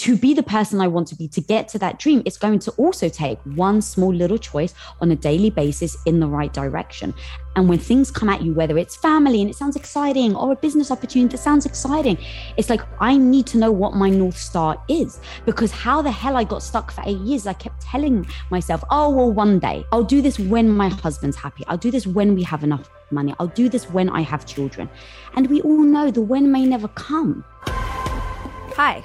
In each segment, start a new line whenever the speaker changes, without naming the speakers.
To be the person I want to be, to get to that dream, it's going to also take one small little choice on a daily basis in the right direction. And when things come at you, whether it's family and it sounds exciting or a business opportunity that sounds exciting, it's like I need to know what my North Star is. Because how the hell I got stuck for eight years, I kept telling myself, oh, well, one day I'll do this when my husband's happy. I'll do this when we have enough money. I'll do this when I have children. And we all know the when may never come.
Hi.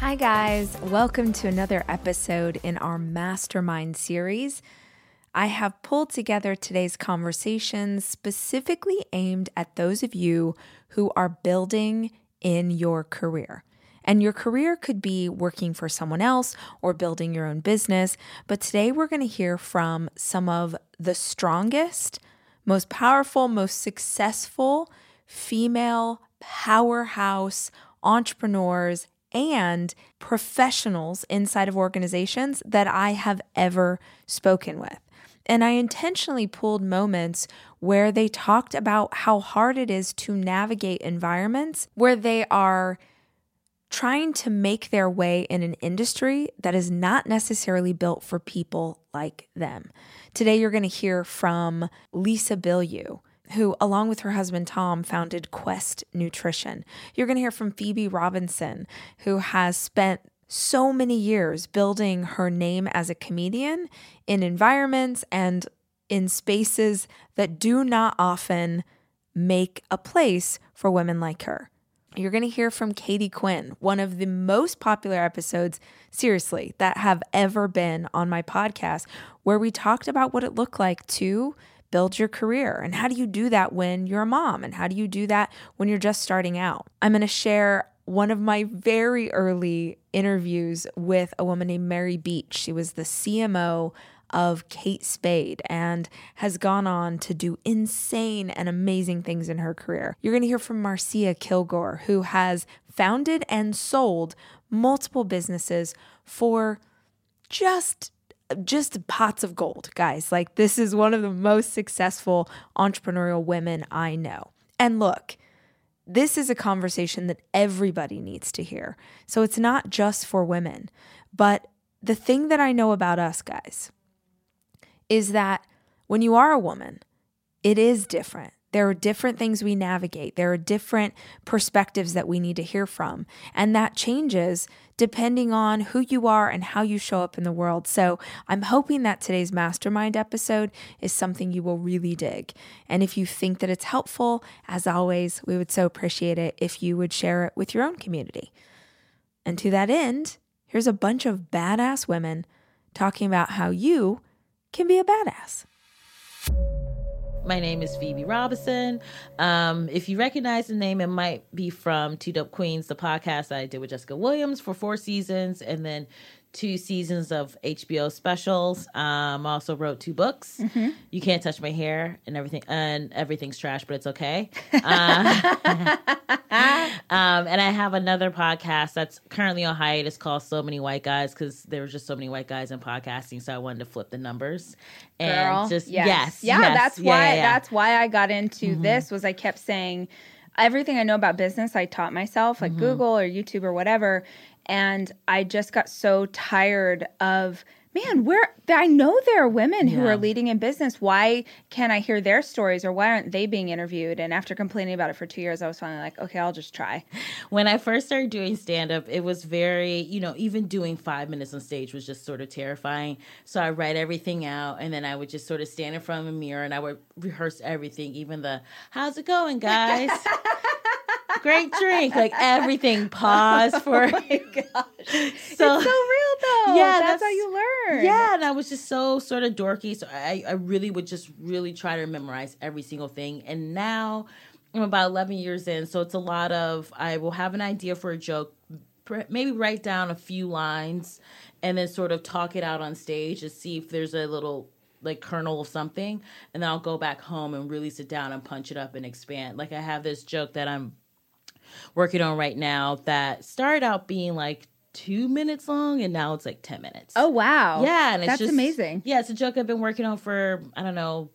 Hi, guys. Welcome to another episode in our Mastermind series. I have pulled together today's conversations specifically aimed at those of you who are building in your career. And your career could be working for someone else or building your own business. But today we're going to hear from some of the strongest, most powerful, most successful female powerhouse entrepreneurs and professionals inside of organizations that I have ever spoken with. And I intentionally pulled moments where they talked about how hard it is to navigate environments where they are trying to make their way in an industry that is not necessarily built for people like them. Today, you're going to hear from Lisa Bilyeu who, along with her husband Tom, founded Quest Nutrition. You're going to hear from Phoebe Robinson, who has spent so many years building her name as a comedian in environments and in spaces that do not often make a place for women like her. You're going to hear from Katie Quinn, one of the most popular episodes, seriously, that have ever been on my podcast, where we talked about what it looked like to build your career. And how do you do that when you're a mom? And how do you do that when you're just starting out? I'm going to share one of my very early interviews with a woman named Mary Beech. She was the CMO of Kate Spade and has gone on to do insane and amazing things in her career. You're going to hear from Marcia Kilgore, who has founded and sold multiple businesses for just just pots of gold, guys. Like, this is one of the most successful entrepreneurial women I know. And look, this is a conversation that everybody needs to hear. So it's not just for women. But the thing that I know about us, guys, is that when you are a woman, it is different. There are different things we navigate, there are different perspectives that we need to hear from. And that changes depending on who you are and how you show up in the world. So I'm hoping that today's mastermind episode is something you will really dig. And if you think that it's helpful, as always, we would so appreciate it if you would share it with your own community. And to that end, here's a bunch of badass women talking about how you can be a badass.
My name is Phoebe Robinson. Um, if you recognize the name, it might be from Two Dope Queens, the podcast I did with Jessica Williams for four seasons, and then two seasons of HBO specials. Um, also wrote two books. Mm-hmm. You can't touch my hair and everything, and everything's trash, but it's okay. Uh, um, and I have another podcast that's currently on hiatus called So Many White Guys because there were just so many white guys in podcasting, so I wanted to flip the numbers and
Girl,
just
yes,
yes,
yeah.
yes,
that's
yeah,
why.
yeah, yeah.
That's why I got into
Mm-hmm.
this. Was I kept saying everything I know about business. I taught myself,
Mm-hmm.
like Google or YouTube or whatever, and I just got so tired of. Man, where I know there are women who
Yeah.
are leading in business. Why can't I hear their stories, or why aren't they being interviewed? And after complaining about it for two years, I was finally like, okay, I'll just try.
when I first started doing stand up, it was very, you know, even doing five minutes on stage was just sort of terrifying. So I write everything out and then I would just sort of stand in front of a mirror and I would rehearse everything, even the, how's it going, guys? Great drink. Like everything. Oh pause for.
Oh
so,
it's so real though.
Yeah,
that's,
that's-
how you learn.
yeah, and I was just so sort of dorky. So I, I really would just really try to memorize every single thing. And now I'm about 11 years in, so it's a lot of I will have an idea for a joke, maybe write down a few lines, and then sort of talk it out on stage to see if there's a little like kernel of something, and then I'll go back home and really sit down and punch it up and expand. Like I have this joke that I'm working on right now that started out being like two minutes long and now it's like 10 minutes.
Oh wow.
Yeah, and it's
that's
just
amazing.
Yeah, it's a joke I've been working on for I don't know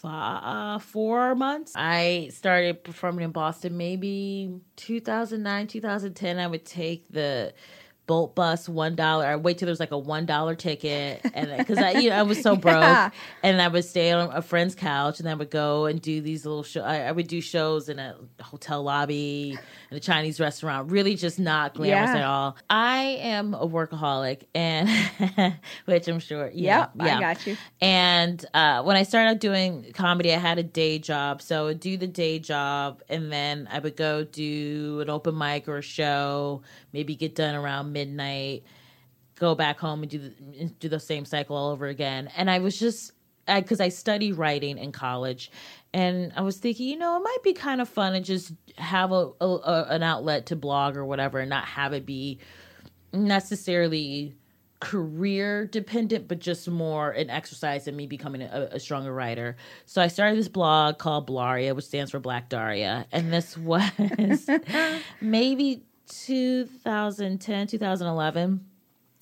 five, four months. I started performing in Boston maybe 2009, 2010. I would take the Bolt bus one dollar. I wait till there's like a one dollar ticket, and because I, you know, I was so broke,
Yeah.
and I would stay on a friend's couch, and I would go and do these little show. I, I would do shows in a hotel lobby, in a Chinese restaurant. Really, just not glamorous
Yeah.
at all. I am a workaholic, and which I'm sure.
Yep,
know,
I got you.
And uh, when I started doing comedy, I had a day job. So I would do the day job, and then I would go do an open mic or a show, maybe get done around midnight, go back home and do the, do the same cycle all over again. And I was just, because I, studied writing in college, and I was thinking, you know, it might be kind of fun to just have a, a, a an outlet to blog or whatever, and not have it be necessarily career dependent, but just more an exercise in me becoming a, a stronger writer. So I started this blog called Blaria, which stands for Black Daria. And this was maybe 2010, 2011.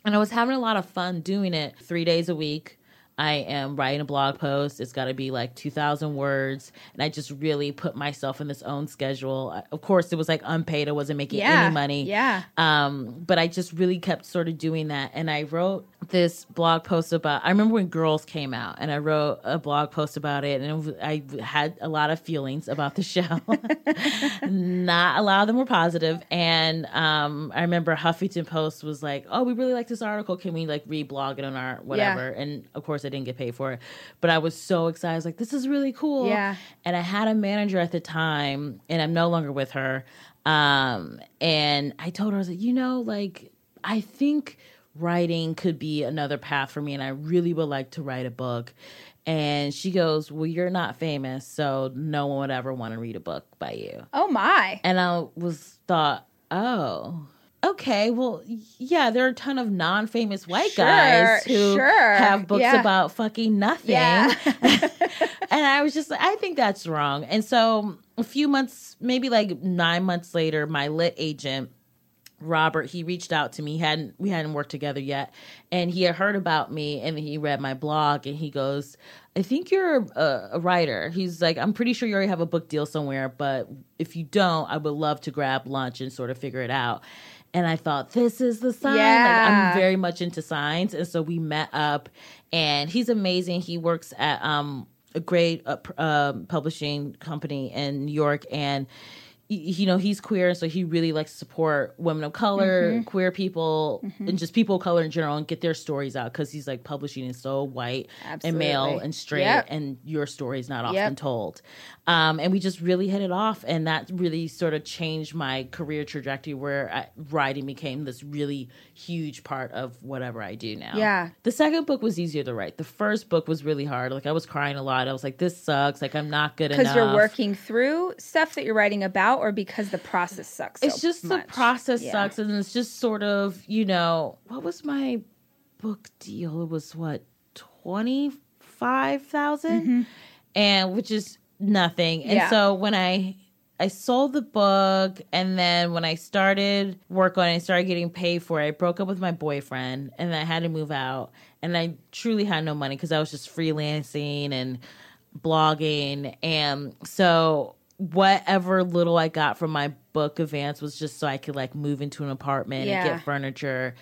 And I was having a lot of fun doing it three days a week. I am writing a blog post. It's got to be like 2,000 words. And I just really put myself in this own schedule. Of course, it was like unpaid. I wasn't making
Yeah.
any money.
Yeah.
Um, but I just really kept sort of doing that. And I wrote this blog post about, I remember when Girls came out, and I wrote a blog post about it. And I had a lot of feelings about the show. Not a lot of them were positive. And um, I remember Huffington Post was like, oh, we really like this article. Can we like reblog it on our whatever? And of course, I didn't get paid for it. But I was so excited. I was like, this is really cool.
Yeah.
And I had a manager at the time, and I'm no longer with her. Um, and I told her, I was like, you know, like, I think writing could be another path for me, and I really would like to write a book. And she goes, Well, you're not famous, so no one would ever want to read a book by you.
Oh my.
And I was thought, Oh, okay, well, yeah, there are a ton of non famous white
Sure,
guys who
sure,
have books
yeah.
about fucking nothing.
Yeah.
and I was just like, I think that's wrong. And so a few months, maybe like nine months later, my lit agent, Robert, he reached out to me. He hadn't we hadn't worked together yet, and he had heard about me, and he read my blog, and he goes, "I think you're a, a writer." He's like, "I'm pretty sure you already have a book deal somewhere, but if you don't, I would love to grab lunch and sort of figure it out." And I thought, this is the sign. Like, I'm very much into signs, and so we met up, and he's amazing. He works at um a great uh, um, publishing company in New York, and you know he's queer, so he really likes to support women of color,
Mm-hmm.
queer people, and just people of color in general, and get their stories out because he's like publishing is so white and male and straight,
Yep.
and your story is not often
Yep.
told. Um, and we just really hit it off, and that really sort of changed my career trajectory, where I, writing became this really huge part of whatever I do now.
Yeah.
The second book was easier to write. The first book was really hard. Like I was crying a lot. I was like, "This sucks. Like I'm not good enough."
Because you're working through stuff that you're writing about, or because the process sucks.
It's
so
just
much?
the process
Yeah.
sucks, and it's just sort of you know what was my book deal? It was what twenty and which is nothing. And.
Yeah.
so when I I sold the book, and then when I started work on it, I started getting paid for it. I broke up with my boyfriend, and I had to move out, and I truly had no money because I was just freelancing and blogging, and so whatever little I got from my book advance was just so I could like move into an apartment
Yeah.
and get furniture.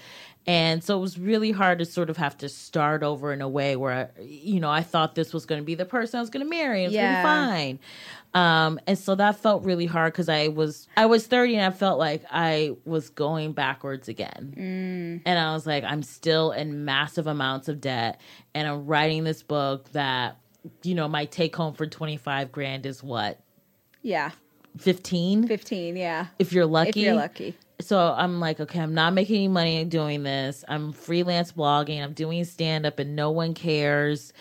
And so it was really hard to sort of have to start over in a way where, I, you know, I thought this was going to be the person I was going to marry. It was
Yeah.
going to be fine. Um, and so that felt really hard because I was I was 30 and I felt like I was going backwards again. And I was like, I'm still in massive amounts of debt, and I'm writing this book that, you know, my take home for 25 grand is what
Yeah,
15
fifteen. Yeah,
if you're lucky.
if you're lucky.
So I'm like, okay, I'm not making any money doing this. I'm freelance blogging. I'm doing stand up, and no one cares.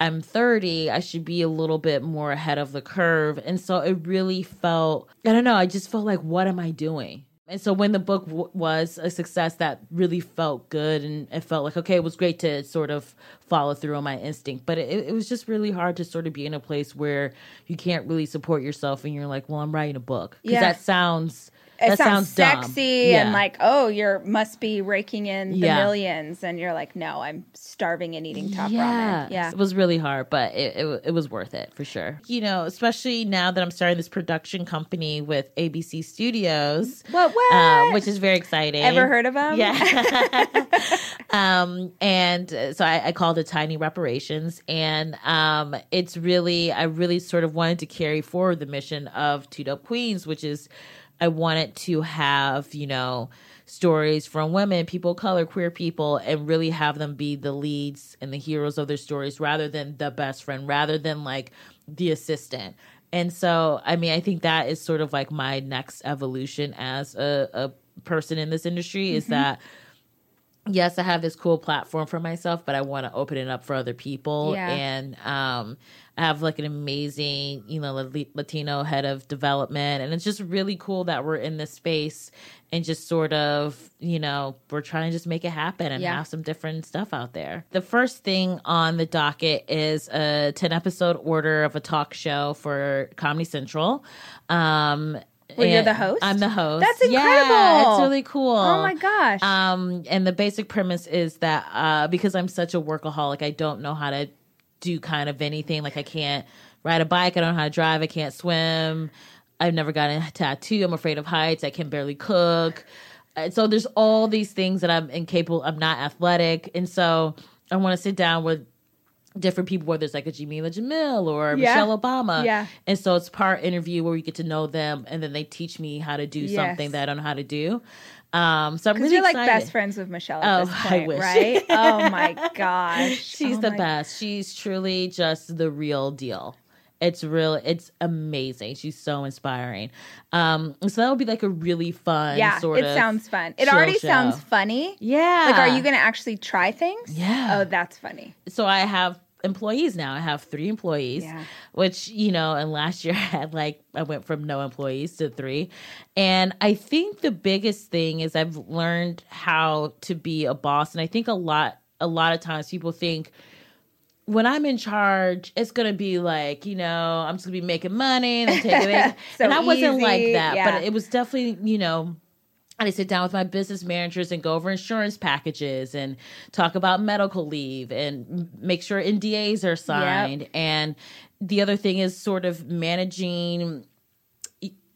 I'm 30. I should be a little bit more ahead of the curve. And so it really felt, I don't know, I just felt like, what am I doing? And so when the book w- was a success, that really felt good. And it felt like, okay, it was great to sort of follow through on my instinct. But it, it was just really hard to sort of be in a place where you can't really support yourself and you're like, well, I'm writing a book. Because
Yeah.
that sounds.
It
that
sounds,
sounds, dumb.
sexy and like, oh, you're must be raking in the
Yeah.
millions, and you're like, no, I'm starving and eating top
yeah.
ramen. Yeah,
It was really hard, but it, it, it was worth it for sure. You know, especially now that I'm starting this production company with ABC Studios,
What? What?
um, which is very exciting.
Ever heard of them?
Yeah. um, and uh, so I, I called it Tiny Reparations. And um, it's really, I really sort of wanted to carry forward the mission of Two Dope Queens, which is I wanted to have, you know, stories from women, people of color, queer people, and really have them be the leads and the heroes of their stories rather than the best friend, rather than like the assistant. And so, I mean, I think that is sort of like my next evolution as a, a person in this industry is mm-hmm. that yes, I have this cool platform for myself, but I want to open it up for other people.
Yeah.
And um, I have like an amazing, you know, Latino head of development. And it's just really cool that we're in this space and just sort of, you know, we're trying to just make it happen and
Yeah.
have some different stuff out there. The first thing on the docket is a 10 episode order of a talk show for Comedy Central. Um,
Well, you're the host?
I'm the host.
That's incredible.
Yeah, it's really cool.
Oh my gosh.
Um, and the basic premise is that uh, because I'm such a workaholic, I don't know how to do kind of anything. Like I can't ride a bike, I don't know how to drive, I can't swim. I've never gotten a tattoo. I'm afraid of heights. I can barely cook. Uh, So there's all these things that I'm incapable. I'm not athletic, and so I want to sit down with different people, whether it's like a Jameela Jamil or
Yeah.
Michelle Obama.
Yeah.
And so it's part interview where we get to know them, and then they teach me how to do
Yes.
something that I don't know how to do. Um, so I'm really
you're like best friends with Michelle at
Oh,
this point,
wish.
right? Oh my gosh.
She's
Oh
the best. She's truly just the real deal. It's real. It's amazing. She's so inspiring. Um, so that would be like a really fun
Yeah, it sounds fun. It already
show.
sounds funny.
Yeah.
Like, are you going to actually try things?
Yeah.
Oh, that's funny.
so I have employees now. I have three employees,
Yeah.
which, you know, and last year I had like, I went from no employees to three. And I think the biggest thing is I've learned how to be a boss. And I think a lot, a lot of times people think, when I'm in charge, it's gonna be like, you know, I'm just gonna be making money and taking it.
So
and I wasn't like that,
yeah.
but it was definitely, you know, I sit down with my business managers and go over insurance packages and talk about medical leave and make sure NDAs are signed. And the other thing is sort of managing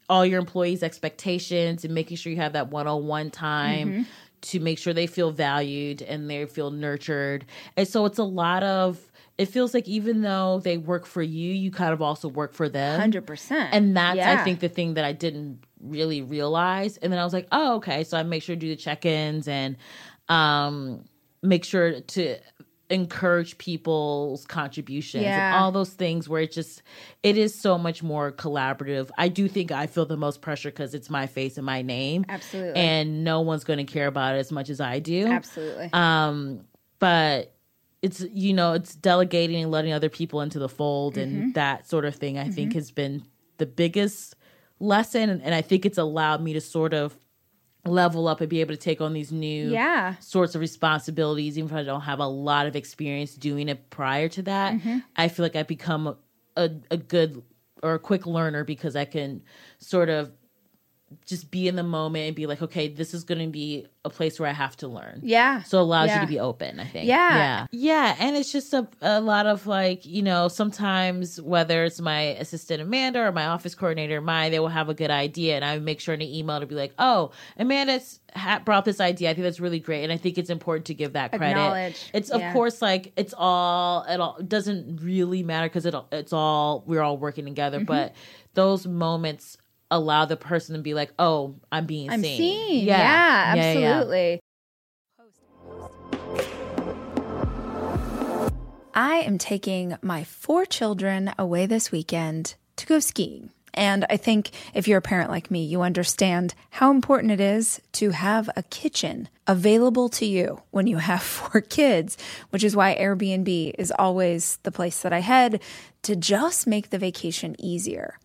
all your employees' expectations and making sure you have that one on one time
Mm-hmm.
to make sure they feel valued and they feel nurtured. And so it's a lot of it feels like even though they work for you, you kind of also work for them.
100%.
And that's
Yeah.
I think the thing that I didn't really realize. And then I was like, oh, okay. So I make sure to do the check-ins and um make sure to encourage people's contributions
Yeah.
and all those things where it just it is so much more collaborative. I do think I feel the most pressure because it's my face and my name.
Absolutely.
And no one's gonna care about it as much as I do.
Absolutely.
Um, but it's you know it's delegating and letting other people into the fold
Mm-hmm.
and that sort of thing. I think has been the biggest lesson, and, and I think it's allowed me to sort of level up and be able to take on these new
Yeah.
sorts of responsibilities, even if I don't have a lot of experience doing it prior to that.
Mm-hmm.
I feel like I've become a, a, a good or a quick learner because I can sort of just be in the moment and be like, okay, this is going to be a place where I have to learn.
yeah.
So it allows
Yeah.
you to be open, I think.
Yeah.
Yeah. Yeah. And it's just a, a lot of like, you know, sometimes whether it's my assistant Amanda or my office coordinator, my, they will have a good idea. And I make sure in an email to be like, oh, Amanda's ha- brought this idea. I think that's really great. And I think it's important to give that credit. It's of
Yeah.
course like it's all, it all doesn't really matter because it, it's all, we're all working together.
Mm-hmm.
But those moments allow the person to be like, oh, I'm being
I'm
seen.
seeing. Yeah,
Yeah, yeah, yeah.
absolutely.
I am taking my four children away this weekend to go skiing. And I think if you're a parent like me, you understand how important it is to have a kitchen available to you when you have four kids, which is why Airbnb is always the place that I head to just make the vacation easier.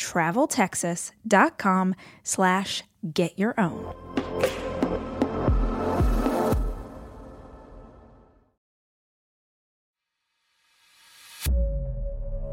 traveltexas.com slash get your own.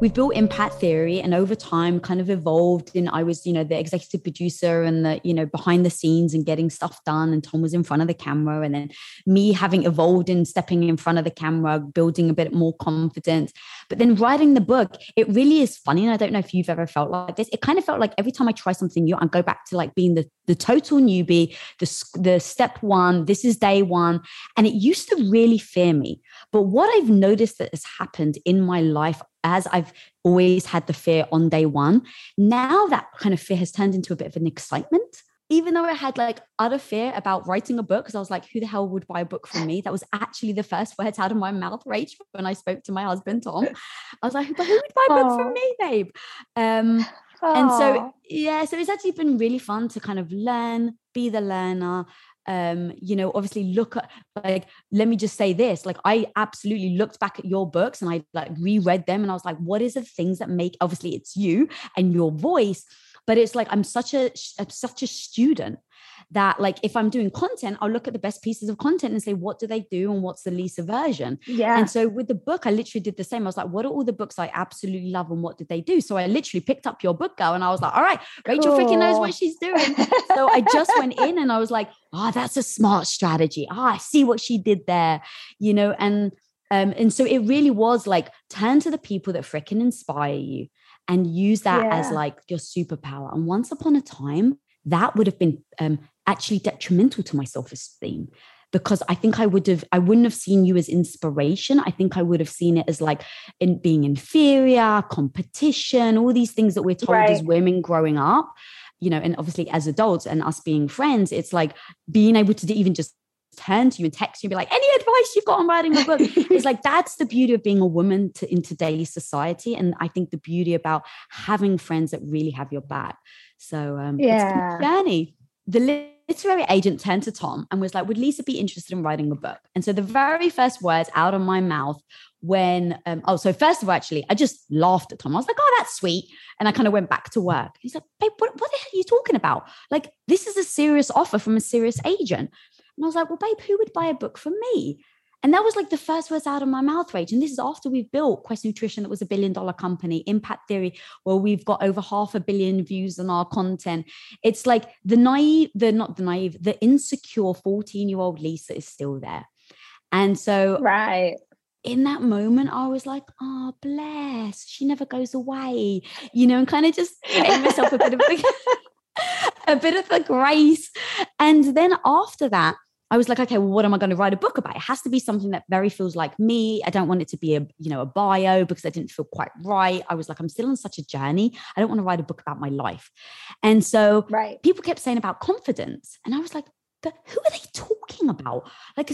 We've built impact theory and over time kind of evolved and i was you know the executive producer and the you know behind the scenes and getting stuff done and tom was in front of the camera and then me having evolved in stepping in front of the camera building a bit more confidence. But then writing the book it really is funny and i don't know if you've ever felt like this. It kind of felt like every time i try something new i go back to like being the the total newbie the the step one this is day one. And it used to really fear me. But what i've noticed that has happened in my life as I've always had the fear on day one, now that kind of fear has turned into a bit of an excitement. Even though I had like utter fear about writing a book, because I was like, who the hell would buy a book from me? That was actually the first words out of my mouth, Rach, when I spoke to my husband, Tom. I was like, but who would buy a book from me, babe? Um, and so, yeah, so it's actually been really fun to kind of learn, be the learner, um, you know, obviously look at like, let me just say this. Like, I absolutely looked back at your books and I like reread them and I was like, what is the things that make obviously it's you and your voice, but it's like I'm such a I'm such a student that like if I'm doing content, I'll look at the best pieces of content and say, what do they do and what's the least aversion?
Yeah.
And so with the book, I literally did the same. I was like, what are all the books I absolutely love and what did they do? So I literally picked up your book, girl, and I was like, all right, Rachel cool. freaking knows what she's doing. so I just went in and I was like, oh, that's a smart strategy. Ah, oh, I see what she did there, you know, and um, and so it really was like turn to the people that freaking inspire you and use that yeah. as like your superpower. And once upon a time, that would have been um, actually detrimental to my self-esteem because I think I would have I wouldn't have seen you as inspiration. I think I would have seen it as like in being inferior, competition, all these things that we're told right. as women growing up. You know, and obviously as adults and us being friends, it's like being able to even just turn to you and text you and be like, any advice you've got on writing a book? it's like that's the beauty of being a woman to, in today's society. And I think the beauty about having friends that really have your back. So um yeah. it's a journey. The literary agent turned to Tom and was like, Would Lisa be interested in writing a book? And so the very first words out of my mouth when, um, oh, so first of all, actually, I just laughed at Tom. I was like, Oh, that's sweet. And I kind of went back to work. He's like, Babe, what, what the hell are you talking about? Like, this is a serious offer from a serious agent. And I was like, Well, babe, who would buy a book from me? And that was like the first words out of my mouth, Rach. And this is after we've built Quest Nutrition, that was a billion dollar company, Impact Theory, where we've got over half a billion views on our content. It's like the naive, the not the naive, the insecure 14 year old Lisa is still there. And so,
right.
In that moment, I was like, oh, bless, she never goes away, you know, and kind of just gave myself a bit of a, a bit of a grace. And then after that, I was like, okay, well, what am I going to write a book about? It has to be something that very feels like me. I don't want it to be a, you know, a bio because I didn't feel quite right. I was like, I'm still on such a journey. I don't want to write a book about my life. And so
right.
people kept saying about confidence. And I was like, but who are they talking about? Like,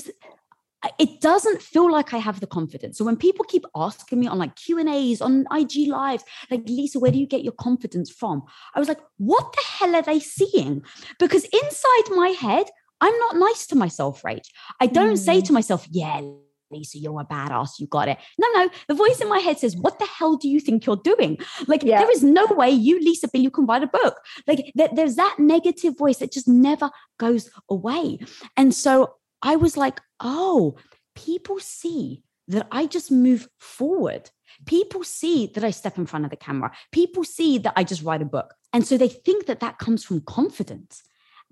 it doesn't feel like I have the confidence. So when people keep asking me on like Q and A's on IG lives, like Lisa, where do you get your confidence from? I was like, what the hell are they seeing? Because inside my head, I'm not nice to myself, Rach. I don't mm. say to myself, yeah, Lisa, you're a badass. You got it. No, no. The voice in my head says, What the hell do you think you're doing? Like, yeah. there is no way you, Lisa Bilyeu can write a book. Like, th- there's that negative voice that just never goes away. And so I was like, Oh, people see that I just move forward. People see that I step in front of the camera. People see that I just write a book. And so they think that that comes from confidence.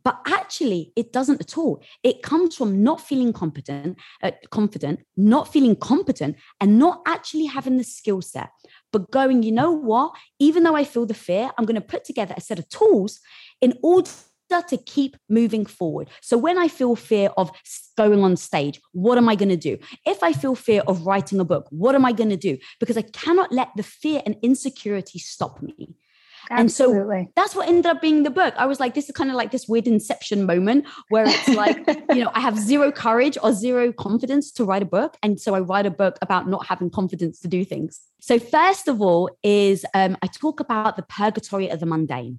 But actually, it doesn't at all. It comes from not feeling competent, uh, confident, not feeling competent, and not actually having the skill set. But going, you know what? Even though I feel the fear, I'm going to put together a set of tools in order to keep moving forward. So when I feel fear of going on stage, what am I going to do? If I feel fear of writing a book, what am I going to do? Because I cannot let the fear and insecurity stop me.
Absolutely.
And so that's what ended up being the book. I was like, this is kind of like this weird inception moment where it's like, you know, I have zero courage or zero confidence to write a book. And so I write a book about not having confidence to do things. So, first of all, is um, I talk about the purgatory of the mundane.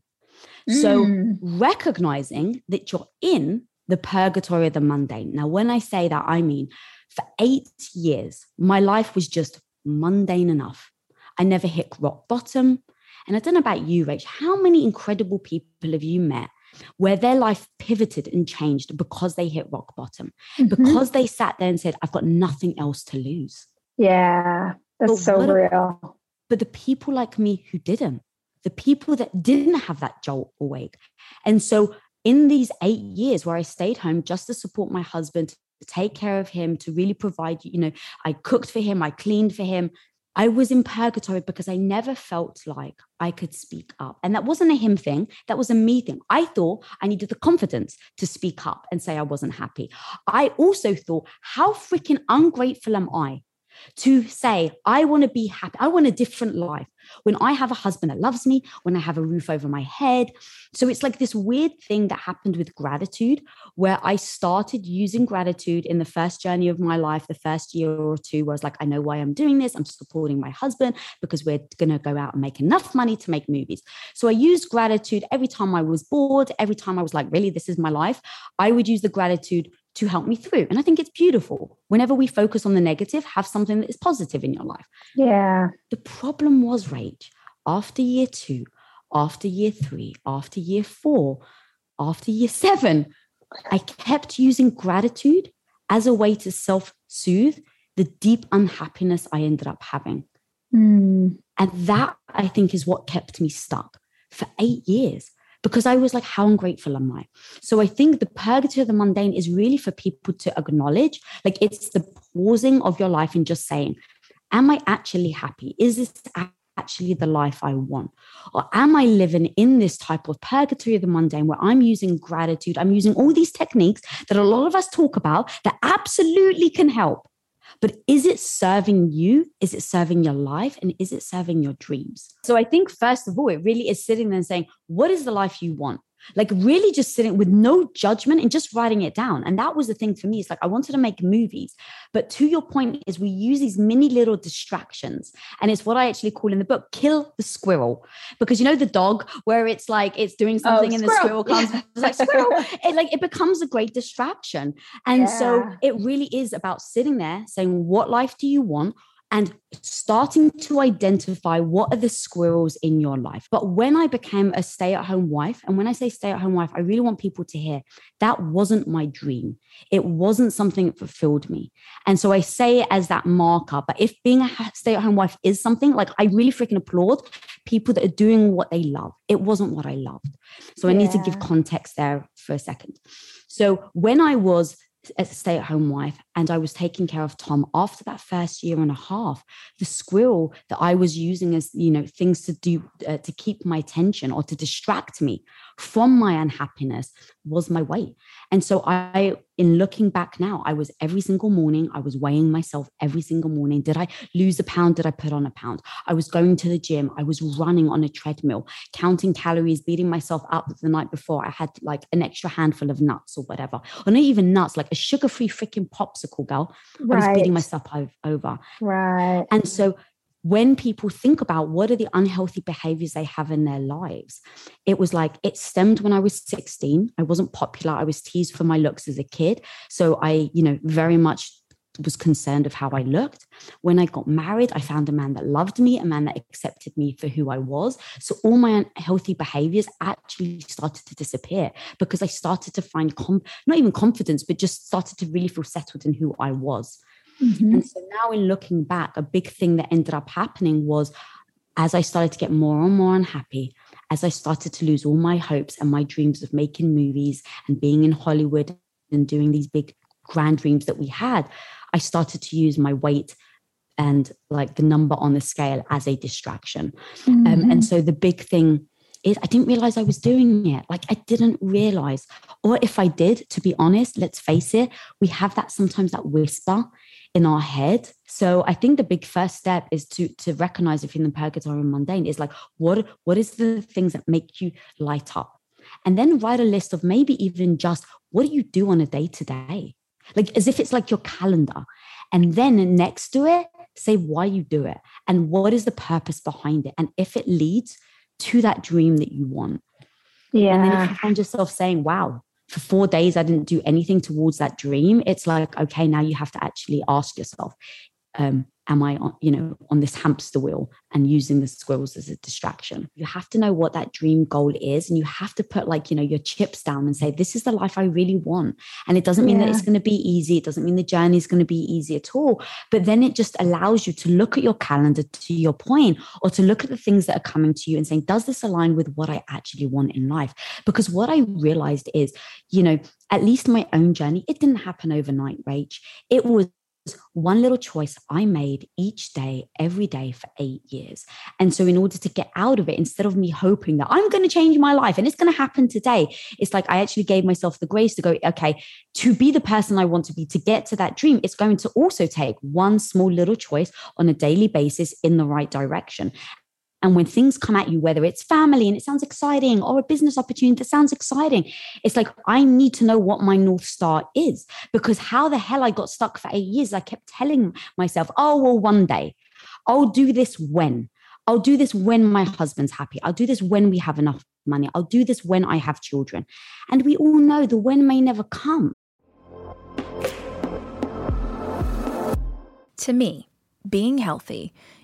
So, mm. recognizing that you're in the purgatory of the mundane. Now, when I say that, I mean for eight years, my life was just mundane enough. I never hit rock bottom. And I don't know about you, Rach, how many incredible people have you met where their life pivoted and changed because they hit rock bottom, mm-hmm. because they sat there and said, I've got nothing else to lose?
Yeah, that's but so real.
but the people like me who didn't, the people that didn't have that jolt awake. And so in these eight years where I stayed home just to support my husband, to take care of him, to really provide, you know, I cooked for him, I cleaned for him. I was in purgatory because I never felt like I could speak up. And that wasn't a him thing, that was a me thing. I thought I needed the confidence to speak up and say I wasn't happy. I also thought, how freaking ungrateful am I to say, I want to be happy. I want a different life. When I have a husband that loves me, when I have a roof over my head. So it's like this weird thing that happened with gratitude, where I started using gratitude in the first journey of my life, the first year or two, where I was like, I know why I'm doing this. I'm supporting my husband because we're going to go out and make enough money to make movies. So I used gratitude every time I was bored, every time I was like, really, this is my life. I would use the gratitude to help me through. And I think it's beautiful. Whenever we focus on the negative, have something that is positive in your life.
Yeah.
The problem was rage after year two, after year three, after year four, after year seven. I kept using gratitude as a way to self soothe the deep unhappiness I ended up having.
Mm.
And that I think is what kept me stuck for eight years because I was like, how ungrateful am I? So I think the purgatory of the mundane is really for people to acknowledge, like it's the pausing of your life and just saying, am I actually happy? Is this actually the life I want? Or am I living in this type of purgatory of the mundane where I'm using gratitude? I'm using all these techniques that a lot of us talk about that absolutely can help. But is it serving you? Is it serving your life? And is it serving your dreams? So I think, first of all, it really is sitting there and saying, what is the life you want? Like really just sitting with no judgment and just writing it down. And that was the thing for me. It's like i wanted to make movies. But to your point is we use these mini little distractions. And it's what i actually call in the book kill the squirrel. Because you know the dog where it's like it's doing oh, something oh, and the squirrel. comes it's like squirrel. It like it becomes a great distraction. And yeah. so it really is about sitting there saying what life do you want and starting to identify what are the squirrels in your life. But when I became a stay at home wife, and when I say stay at home wife, I really want people to hear that wasn't my dream. It wasn't something that fulfilled me. And so I say it as that marker. But if being a stay at home wife is something, like I really freaking applaud people that are doing what they love. It wasn't what I loved. So yeah. I need to give context there for a second. So when I was a stay at home wife and I was taking care of Tom after that first year and a half. The squirrel that I was using as, you know, things to do uh, to keep my attention or to distract me from my unhappiness was my weight. And so I, in looking back now, I was every single morning, I was weighing myself every single morning. Did I lose a pound? Did I put on a pound? I was going to the gym. I was running on a treadmill, counting calories, beating myself up the night before. I had like an extra handful of nuts or whatever, or not even nuts, like a sugar free freaking popsicle, girl. Right. I was beating myself over.
Right.
And so when people think about what are the unhealthy behaviors they have in their lives, it was like it stemmed when I was 16. I wasn't popular. I was teased for my looks as a kid. So I, you know, very much was concerned of how I looked. When I got married, I found a man that loved me, a man that accepted me for who I was. So all my unhealthy behaviors actually started to disappear because I started to find com- not even confidence, but just started to really feel settled in who I was. Mm-hmm. And so now, in looking back, a big thing that ended up happening was as I started to get more and more unhappy, as I started to lose all my hopes and my dreams of making movies and being in Hollywood and doing these big grand dreams that we had, I started to use my weight and like the number on the scale as a distraction. Mm-hmm. Um, and mm-hmm. so the big thing is I didn't realize I was doing it. Like I didn't realize. Or if I did, to be honest, let's face it, we have that sometimes that whisper in our head. So I think the big first step is to to recognize if you're in the purgatory and mundane is like what what is the things that make you light up, and then write a list of maybe even just what do you do on a day to day, like as if it's like your calendar, and then next to it say why you do it and what is the purpose behind it, and if it leads to that dream that you want.
Yeah.
And then if you find yourself saying, wow, for four days I didn't do anything towards that dream, it's like, okay, now you have to actually ask yourself, um, am I on, you know, on this hamster wheel and using the squirrels as a distraction? You have to know what that dream goal is and you have to put like, you know, your chips down and say, this is the life I really want. And it doesn't mean yeah. that it's going to be easy. It doesn't mean the journey is going to be easy at all. But then it just allows you to look at your calendar to your point or to look at the things that are coming to you and saying, does this align with what I actually want in life? Because what I realized is, you know, at least my own journey, it didn't happen overnight, Rach. It was one little choice I made each day, every day for eight years. And so, in order to get out of it, instead of me hoping that I'm going to change my life and it's going to happen today, it's like I actually gave myself the grace to go, okay, to be the person I want to be, to get to that dream, it's going to also take one small little choice on a daily basis in the right direction. And when things come at you, whether it's family and it sounds exciting or a business opportunity that sounds exciting, it's like, I need to know what my North Star is because how the hell I got stuck for eight years, I kept telling myself, oh, well, one day I'll do this when. I'll do this when my husband's happy. I'll do this when we have enough money. I'll do this when I have children. And we all know the when may never come.
To me, being healthy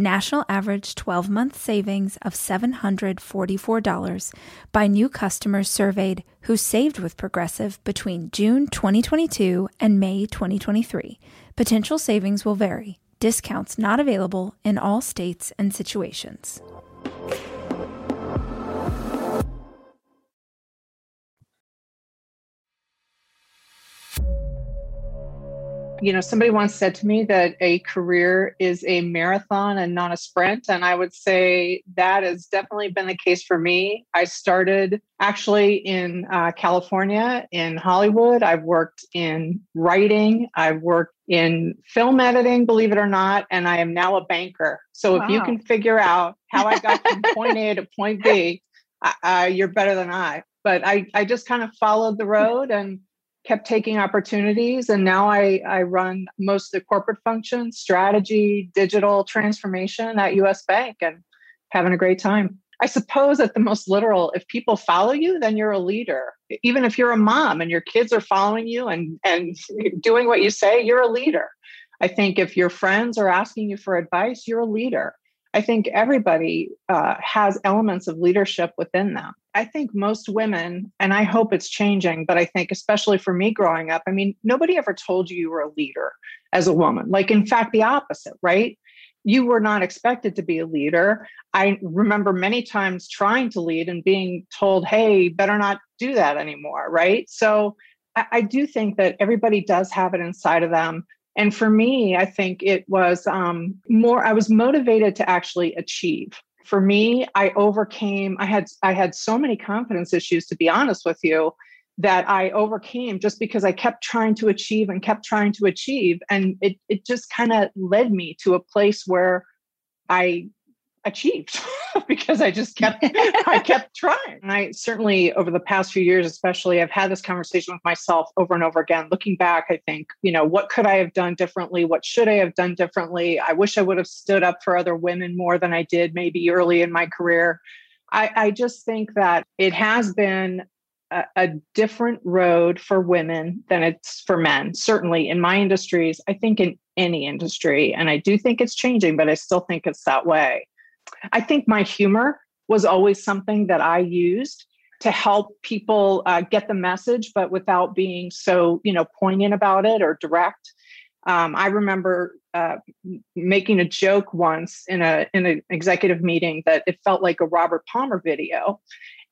national average 12 month savings of $744 by new customers surveyed who saved with Progressive between June 2022 and May 2023. Potential savings will vary. Discounts not available in all states and situations.
You know, somebody once said to me that a career is a marathon and not a sprint. And I would say that has definitely been the case for me. I started actually in uh, California, in Hollywood. I've worked in writing, I've worked in film editing, believe it or not, and I am now a banker. So wow. if you can figure out how I got from point A to point B, uh, you're better than I. But I, I just kind of followed the road and kept taking opportunities and now I, I run most of the corporate functions strategy digital transformation at U.S. Bank and having a great time. I suppose at the most literal if people follow you then you're a leader. Even if you're a mom and your kids are following you and and doing what you say you're a leader. I think if your friends are asking you for advice you're a leader. I think everybody uh, has elements of leadership within them. I think most women, and I hope it's changing, but I think especially for me growing up, I mean, nobody ever told you you were a leader as a woman. Like, in fact, the opposite, right? You were not expected to be a leader. I remember many times trying to lead and being told, hey, better not do that anymore, right? So I, I do think that everybody does have it inside of them and for me, I think it was um, more, I was motivated to actually achieve. For me, I overcame, I had I had so many confidence issues, to be honest with you, that I overcame just because I kept trying to achieve and kept trying to achieve. And it it just kind of led me to a place where I achieved because I just kept I kept trying. And I certainly over the past few years especially I've had this conversation with myself over and over again. Looking back, I think, you know, what could I have done differently? What should I have done differently? I wish I would have stood up for other women more than I did maybe early in my career. I, I just think that it has been a, a different road for women than it's for men. Certainly in my industries, I think in any industry. And I do think it's changing, but I still think it's that way. I think my humor was always something that I used to help people uh, get the message, but without being so, you know, poignant about it or direct. Um, I remember uh, making a joke once in a in an executive meeting that it felt like a Robert Palmer video,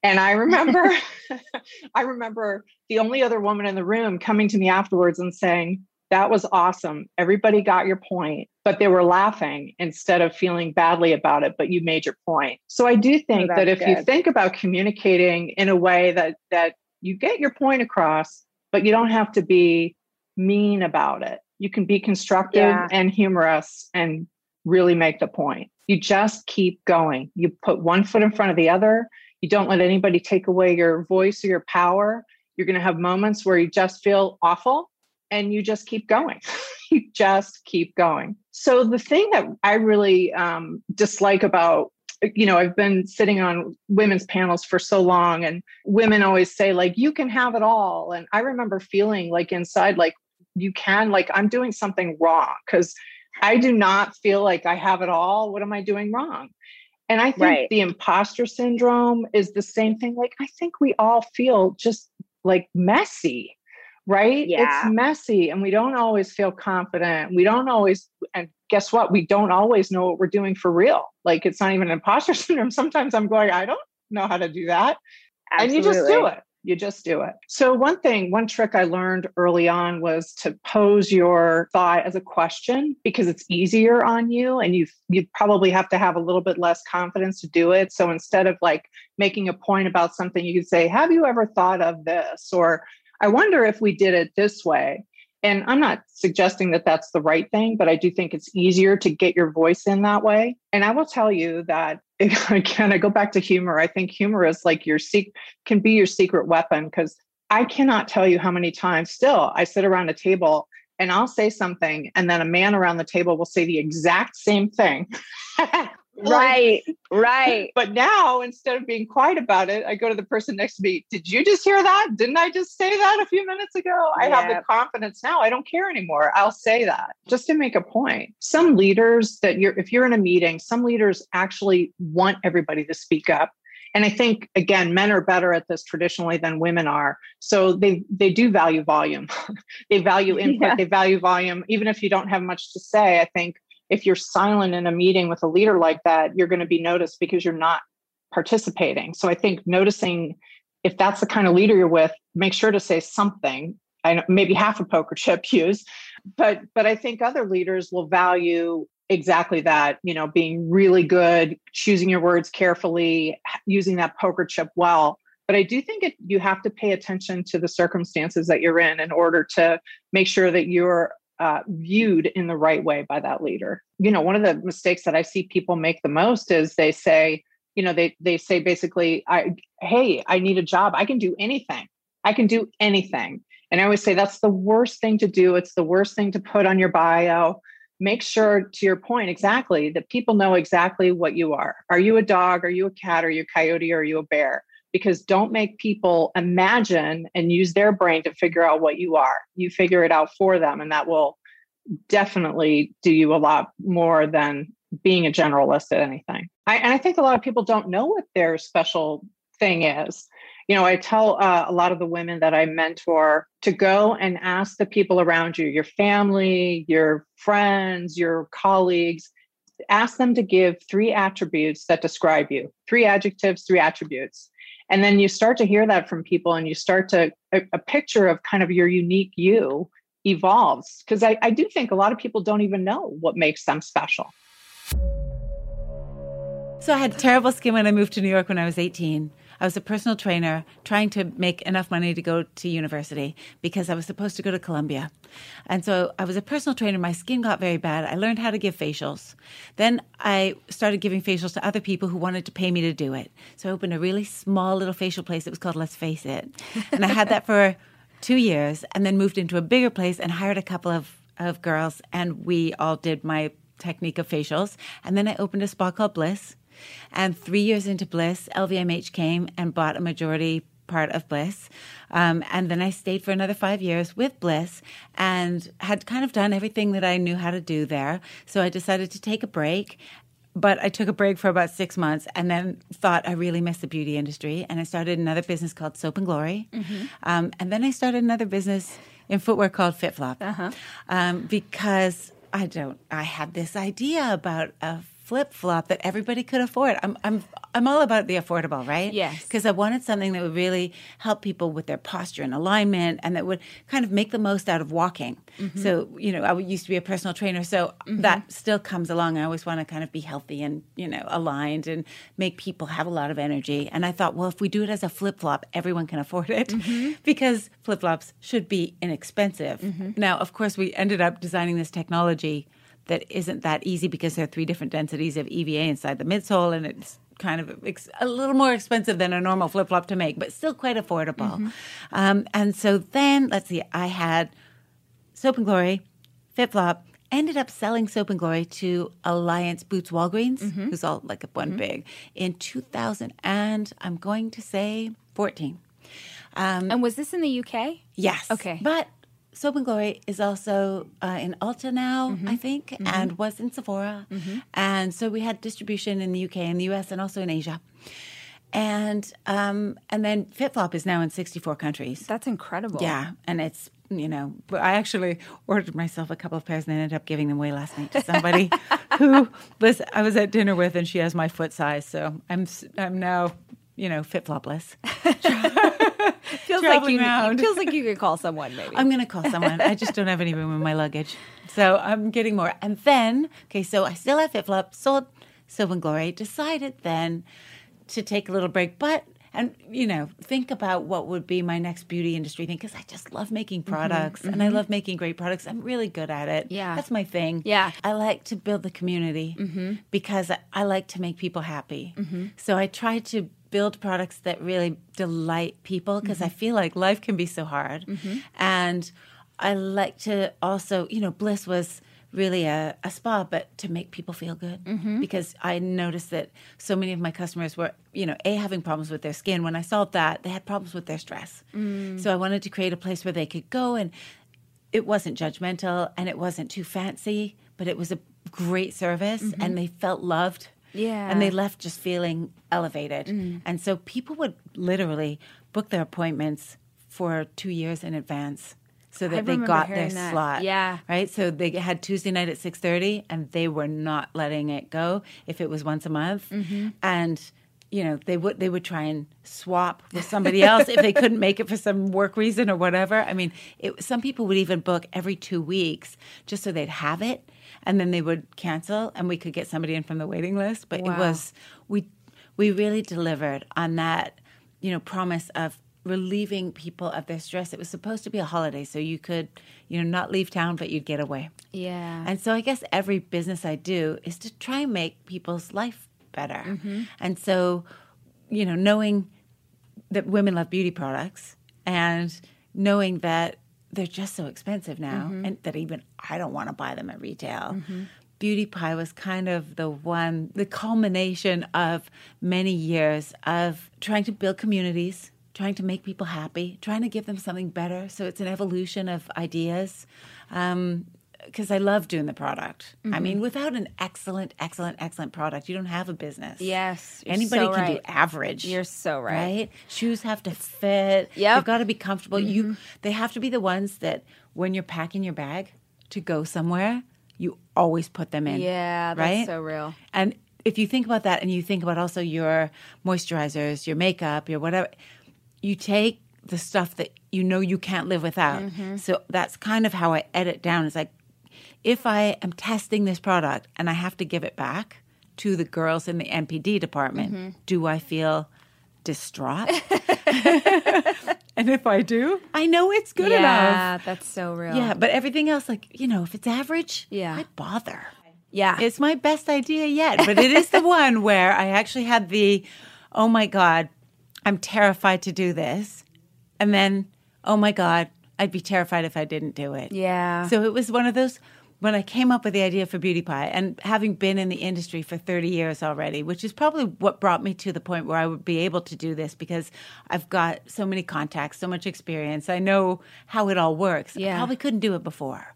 and I remember, I remember the only other woman in the room coming to me afterwards and saying, that was awesome. Everybody got your point, but they were laughing instead of feeling badly about it, but you made your point. So I do think oh, that if good. you think about communicating in a way that that you get your point across, but you don't have to be mean about it. You can be constructive yeah. and humorous and really make the point. You just keep going. You put one foot in front of the other. You don't let anybody take away your voice or your power. You're going to have moments where you just feel awful and you just keep going. you just keep going. So the thing that I really um, dislike about you know i've been sitting on women's panels for so long and women always say like you can have it all. And i remember feeling like inside like you can like i'm doing something wrong because i do not feel like i have it all. What am i doing wrong? And i think right. the imposter syndrome is the same thing. Like i think we all feel just like messy right? Yeah. It's messy and we don't always feel confident. We don't always, and guess what? We don't always know what we're doing for real. Like it's not even imposter syndrome. Sometimes I'm going, I don't know how to do that. Absolutely. And you just do it. You just do it. So, one thing, one trick I learned early on was to pose your thought as a question because it's easier on you and you you probably have to have a little bit less confidence to do it. So, instead of like making a point about something, you could say, Have you ever thought of this? Or I wonder if we did it this way. And I'm not suggesting that that's the right thing, but I do think it's easier to get your voice in that way. And I will tell you that again, I go back to humor. I think humor is like your secret can be your secret weapon because I cannot tell you how many times still I sit around a table and I'll say something, and then a man around the table will say the exact same thing.
right right.
but now instead of being quiet about it i go to the person next to me did you just hear that? Didn't i just say that a few minutes ago? I have the confidence now. I don't care anymore. I'll say that. Just to make a point some leaders that you're if you're in a meeting some leaders actually want everybody to speak up. And i think again men are better at this traditionally than women are. So they they do value volume. They value input. Yeah. they value volume. Even if you don't have much to say i think if you're silent in a meeting with a leader like that, you're going to be noticed because you're not participating. So I think noticing if that's the kind of leader you're with, make sure to say something. I know maybe half a poker chip use, but but I think other leaders will value exactly that. You know, being really good, choosing your words carefully, using that poker chip well. But I do think it, you have to pay attention to the circumstances that you're in in order to make sure that you're uh, viewed in the right way by that leader. You know, one of the mistakes that I see people make the most is they say, you know, they they say basically, I hey, I need a job. I can do anything. I can do anything. And I always say that's the worst thing to do. It's the worst thing to put on your bio. Make sure, to your point, exactly that people know exactly what you are. Are you a dog? Are you a cat? Are you a coyote? Are you a bear? Because don't make people imagine and use their brain to figure out what you are. You figure it out for them, and that will definitely do you a lot more than being a generalist at anything. I, and I think a lot of people don't know what their special thing is. You know, I tell uh, a lot of the women that I mentor to go and ask the people around you, your family, your friends, your colleagues, ask them to give three attributes that describe you, three adjectives, three attributes and then you start to hear that from people and you start to a, a picture of kind of your unique you evolves. Because I, I do think a lot of people don't even know what makes them special.
So i had terrible skin when i moved to new york when i was 18 I was a personal trainer trying to make enough money to go to university because I was supposed to go to Columbia. And so I was a personal trainer. My skin got very bad. I learned how to give facials. Then I started giving facials to other people who wanted to pay me to do it. So I opened a really small little facial place. It was called Let's Face It. And I had that for two years and then moved into a bigger place and hired a couple of, of girls. And we all did my technique of facials. And then I opened a spa called Bliss. And three years into Bliss, LVMH came and bought a majority part of Bliss. Um, and then I stayed for another five years with Bliss and had kind of done everything that I knew how to do there. So I decided to take a break. But I took a break for about six months and then thought I really missed the beauty industry. And I started another business called Soap and Glory. Um, and then I started another business in footwear called FitFlop um, because I don't. I had this idea about a flip flop that everybody could afford. I'm I'm I'm all about the affordable, right?
Yes.
Because I wanted something that would really help people with their posture and alignment, and that would kind of make the most out of walking. Mm-hmm. So you know, I used to be a personal trainer, so mm-hmm. that still comes along. I always want to kind of be healthy and you know aligned and make people have a lot of energy. And I thought, well, if we do it as a flip flop, everyone can afford it mm-hmm. because flip flops should be inexpensive. Now, of course, we ended up designing this technology that isn't that easy because there are three different densities of EVA inside the midsole, and it's kind of ex- a little more expensive than a normal flip flop to make, but still quite affordable. Mm-hmm. Um, and so then, let's see, I had Soap and Glory, flip flop, ended up selling Soap and Glory to Alliance Boots Walgreens, mm-hmm. who's all like one mm-hmm. big, in 2000 and I'm going to say 14.
Um, and was this in the UK?
Yes.
Okay.
But Soap and Glory is also uh, in Ulta now,
Mm-hmm.
I think, and was in Sephora. And so we had distribution in the UK and the US and also in Asia. And um, and then FitFlop is now in 64 countries.
That's incredible.
Yeah, and it's you know, I actually ordered myself a couple of pairs and ended up giving them away last night to somebody who was I was at dinner with, and she has my foot size, so I'm I'm now you know fit flopless.
Feels like you
around.
feels like you could call someone maybe.
I'm going to call someone. I just don't have any room in my luggage. So I'm getting more. And then, okay, so I still have FitFlop, sold Soap and Glory, decided then to take a little break, but and you know think about what would be my next beauty industry thing because i just love making mm-hmm, products and i mm-hmm. love making great products i'm really good at it
Yeah.
that's my thing
Yeah.
i like to build the community mm-hmm. because I, I like to make people happy so i try to build products that really delight people because i mm-hmm. feel like life can be so hard mm-hmm. and i like to also you know bliss was really a, a spa, but to make people feel good. Mm-hmm. Because I noticed that so many of my customers were, you know, A, having problems with their skin. When I solved that, they had problems with their stress. Mm. So I wanted to create a place where they could go and it wasn't judgmental and it wasn't too fancy, but it was a great service and they felt loved.
Yeah.
And they left just feeling elevated. And so people would literally book their appointments for two years in advance so that they got their
that.
slot.
Yeah.
Right. So they had Tuesday night at six thirty, and they were not letting it go if it was once a month.
Mm-hmm.
And you know they would they would try and swap with somebody else if they couldn't make it for some work reason or whatever. I mean, it, some people would even book every two weeks just so they'd have it, and then they would cancel, and we could get somebody in from the waiting list. But
Wow.
it was we we really delivered on that you know promise of relieving people of their stress. It was supposed to be a holiday, so you could, you know, not leave town, but you'd get away.
yeah.
And so I guess every business I do is to try and make people's life better. Mm-hmm. And so, you know, knowing that women love beauty products and knowing that they're just so expensive now mm-hmm. and that even I don't want to buy them at retail. Mm-hmm. Beauty Pie was kind of the one, the culmination of many years of trying to build communities, trying to make people happy, trying to give them something better. So it's an evolution of ideas. Um, Because I love doing the product. I mean, without an excellent, excellent, excellent product, you don't have a business.
Yes, you're
Anybody
so
can do average.
You're so right.
Right? Shoes have to fit.
Yeah. Mm-hmm.
They've got to be comfortable. You they have to be the ones that when you're packing your bag to go somewhere, you always put them in.
Yeah, that's
right?
so real.
And if you think about that and you think about also your moisturizers, your makeup, your whatever, you take the stuff that you know you can't live without.
Mm-hmm.
So that's kind of how I edit down. It's like if I am testing this product and I have to give it back to the girls in the NPD department,
Mm-hmm.
do I feel distraught. and if I do, I know it's good
yeah,
enough.
that's so real.
Yeah, but everything else, like, you know, if it's average,
Yeah.
I bother.
yeah.
It's my best idea yet, but it is the one where I actually had the, oh my God, I'm terrified to do this. And then, oh my God, I'd be terrified if I didn't do it.
yeah.
So it was one of those when I came up with the idea for Beauty Pie and having been in the industry for 30 years already, which is probably what brought me to the point where I would be able to do this because I've got so many contacts, so much experience. I know how it all works.
Yeah.
I probably couldn't do it before.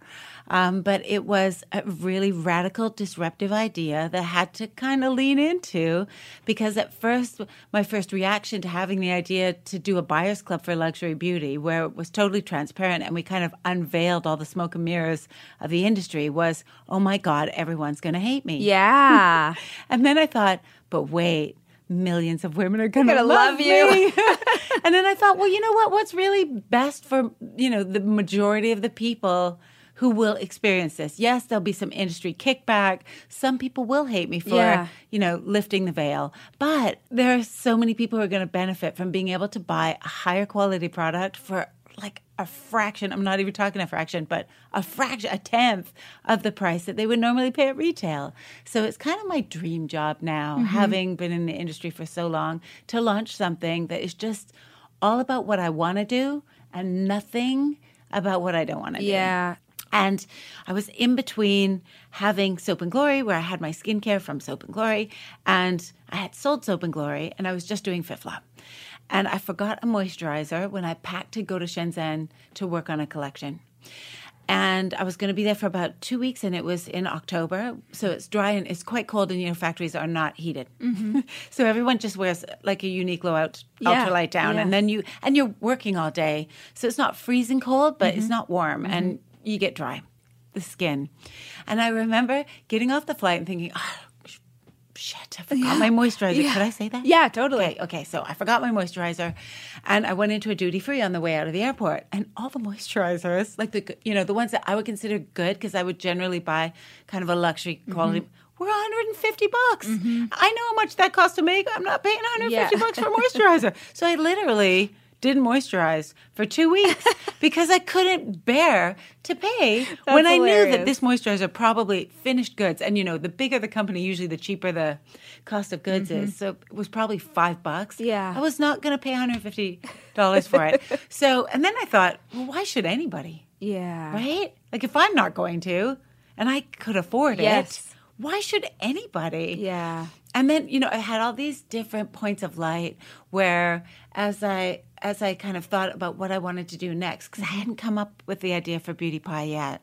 Um, but it was a really radical, disruptive idea that I had to kind of lean into because at first, my first reaction to having the idea to do a buyer's club for luxury beauty, where it was totally transparent and we kind of unveiled all the smoke and mirrors of the industry, was, oh my God, everyone's going to hate me.
yeah.
And then I thought, but wait, millions of women are going to
gonna
love,
love you.
and then I thought, well, you know what? What's really best for, you know, the majority of the people who will experience this? Yes, there'll be some industry kickback. Some people will hate me for,
Yeah.
you know, lifting the veil. But there are so many people who are going to benefit from being able to buy a higher quality product for like a fraction. I'm not even talking a fraction, but a fraction, a tenth of the price that they would normally pay at retail. So it's kind of my dream job now, mm-hmm. having been in the industry for so long, to launch something that is just all about what I want to do and nothing about what I don't want to do.
Yeah.
And I was in between having Soap and Glory, where I had my skincare from Soap and Glory, and I had sold Soap and Glory, and I was just doing FitFlop. And I forgot a moisturizer when I packed to go to Shenzhen to work on a collection. And I was going to be there for about two weeks, and it was in October. So it's dry and it's quite cold, and you know, factories are not heated. Mm-hmm. so everyone just wears like a Uniqlo out,
Yeah,
ultralight down,
yeah.
and then you, and you're working all day. So it's not freezing cold, but it's mm-hmm. not warm, and mm-hmm. You get dry, the skin. And I remember getting off the flight and thinking, oh, shit, I forgot my moisturizer. Could I say that?
Yeah, totally.
Okay, okay, so I forgot my moisturizer, and I went into a duty free on the way out of the airport, and all the moisturizers, like the you know the ones that I would consider good because I would generally buy kind of a luxury quality. Mm-hmm. Were 150 bucks. Mm-hmm. I know how much that costs to make. I'm not paying 150
Yeah.
bucks for moisturizer. so I literally didn't moisturize for two weeks because I couldn't bear to pay when I knew that this moisturizer probably finished goods. And you know, the bigger the company, usually the cheaper the cost of goods is. So it was probably five bucks.
Mm-hmm. Yeah.
I was not going to pay $150 for it. So, and then I thought, well, why should anybody?
Yeah.
Right? Like if I'm not going to and I could afford
Yes.
it, why should anybody?
Yeah.
And then, you know, I had all these different points of light where as I as I kind of thought about what I wanted to do next, because I hadn't come up with the idea for Beauty Pie yet,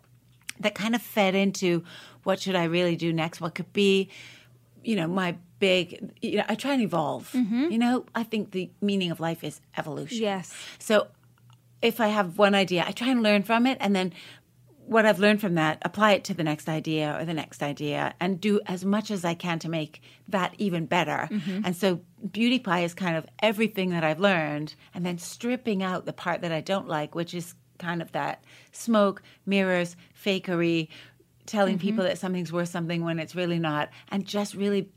that kind of fed into what should I really do next? What could be, you know, my big you know, I try and evolve. Mm-hmm. You know, I think the meaning of life is evolution.
Yes.
So if I have one idea, I try and learn from it and then what I've learned from that, apply it to the next idea or the next idea and do as much as I can to make that even better. Mm-hmm. And so Beauty Pie is kind of everything that I've learned and then stripping out the part that I don't like, which is kind of that smoke, mirrors, fakery, telling mm-hmm. people that something's worth something when it's really not, and just really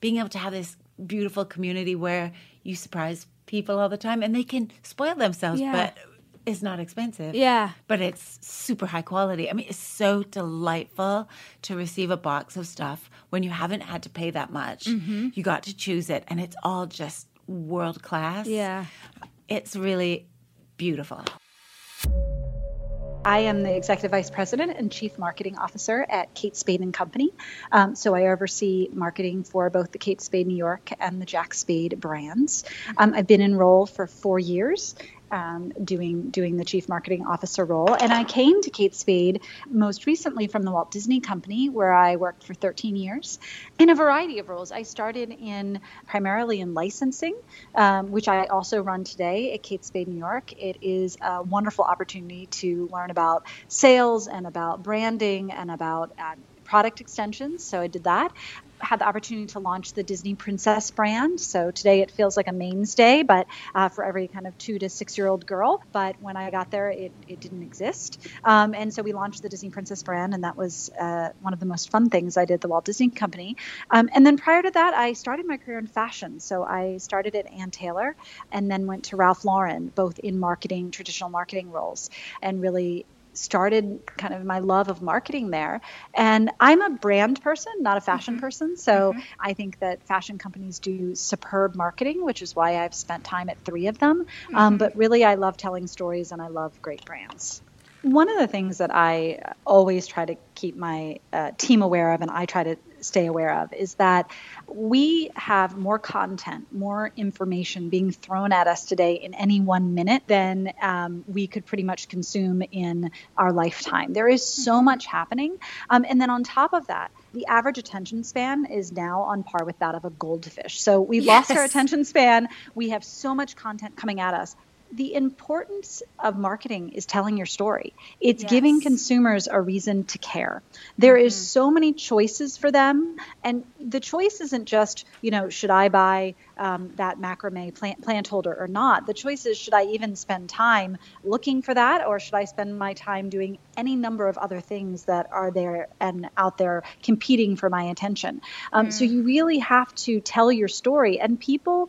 being able to have this beautiful community where you surprise people all the time and they can spoil themselves,
Yeah.
but it's not expensive.
Yeah.
But it's super high quality. I mean, it's so delightful to receive a box of stuff when you haven't had to pay that much.
Mm-hmm.
You got to choose it, and it's all just world class.
Yeah.
It's really beautiful.
I am the Executive Vice President and Chief Marketing Officer at Kate Spade and Company. Um, so I oversee marketing for both the Kate Spade New York and the Jack Spade brands. Um, I've been in role for four years. Um, doing doing the chief marketing officer role, and I came to Kate Spade most recently from the Walt Disney Company, where I worked for 13 years in a variety of roles. I started in primarily in licensing, um, which I also run today at Kate Spade New York. It is a wonderful opportunity to learn about sales and about branding and about uh, product extensions. So I did that. Had the opportunity to launch the Disney Princess brand. So today it feels like a mainstay, but uh, for every kind of two to six year old girl. But when I got there, it, it didn't exist. Um, and so we launched the Disney Princess brand, and that was uh, one of the most fun things I did the Walt Disney Company. Um, and then prior to that, I started my career in fashion. So I started at Ann Taylor and then went to Ralph Lauren, both in marketing, traditional marketing roles, and really started kind of my love of marketing there. And I'm a brand person, not a fashion mm-hmm. person. So mm-hmm. I think that fashion companies do superb marketing, which is why I've spent time at three of them. Um, mm-hmm. Um, but really, I love telling stories and I love great brands. One of the things that I always try to keep my uh, team aware of, and I try to stay aware of is that we have more content, more information being thrown at us today in any one minute than um, we could pretty much consume in our lifetime. There is so mm-hmm. much happening. Um, and then on top of that, the average attention span is now on par with that of a goldfish. So we've yes. lost our attention span. We have so much content coming at us the importance of marketing is telling your story. It's yes. giving consumers a reason to care. There mm-hmm. is so many choices for them, and the choice isn't just, you know, should I buy um, that macrame plant, plant holder or not? The choice is, should I even spend time looking for that, or should I spend my time doing any number of other things that are there and out there competing for my attention? Um, mm. So you really have to tell your story, and people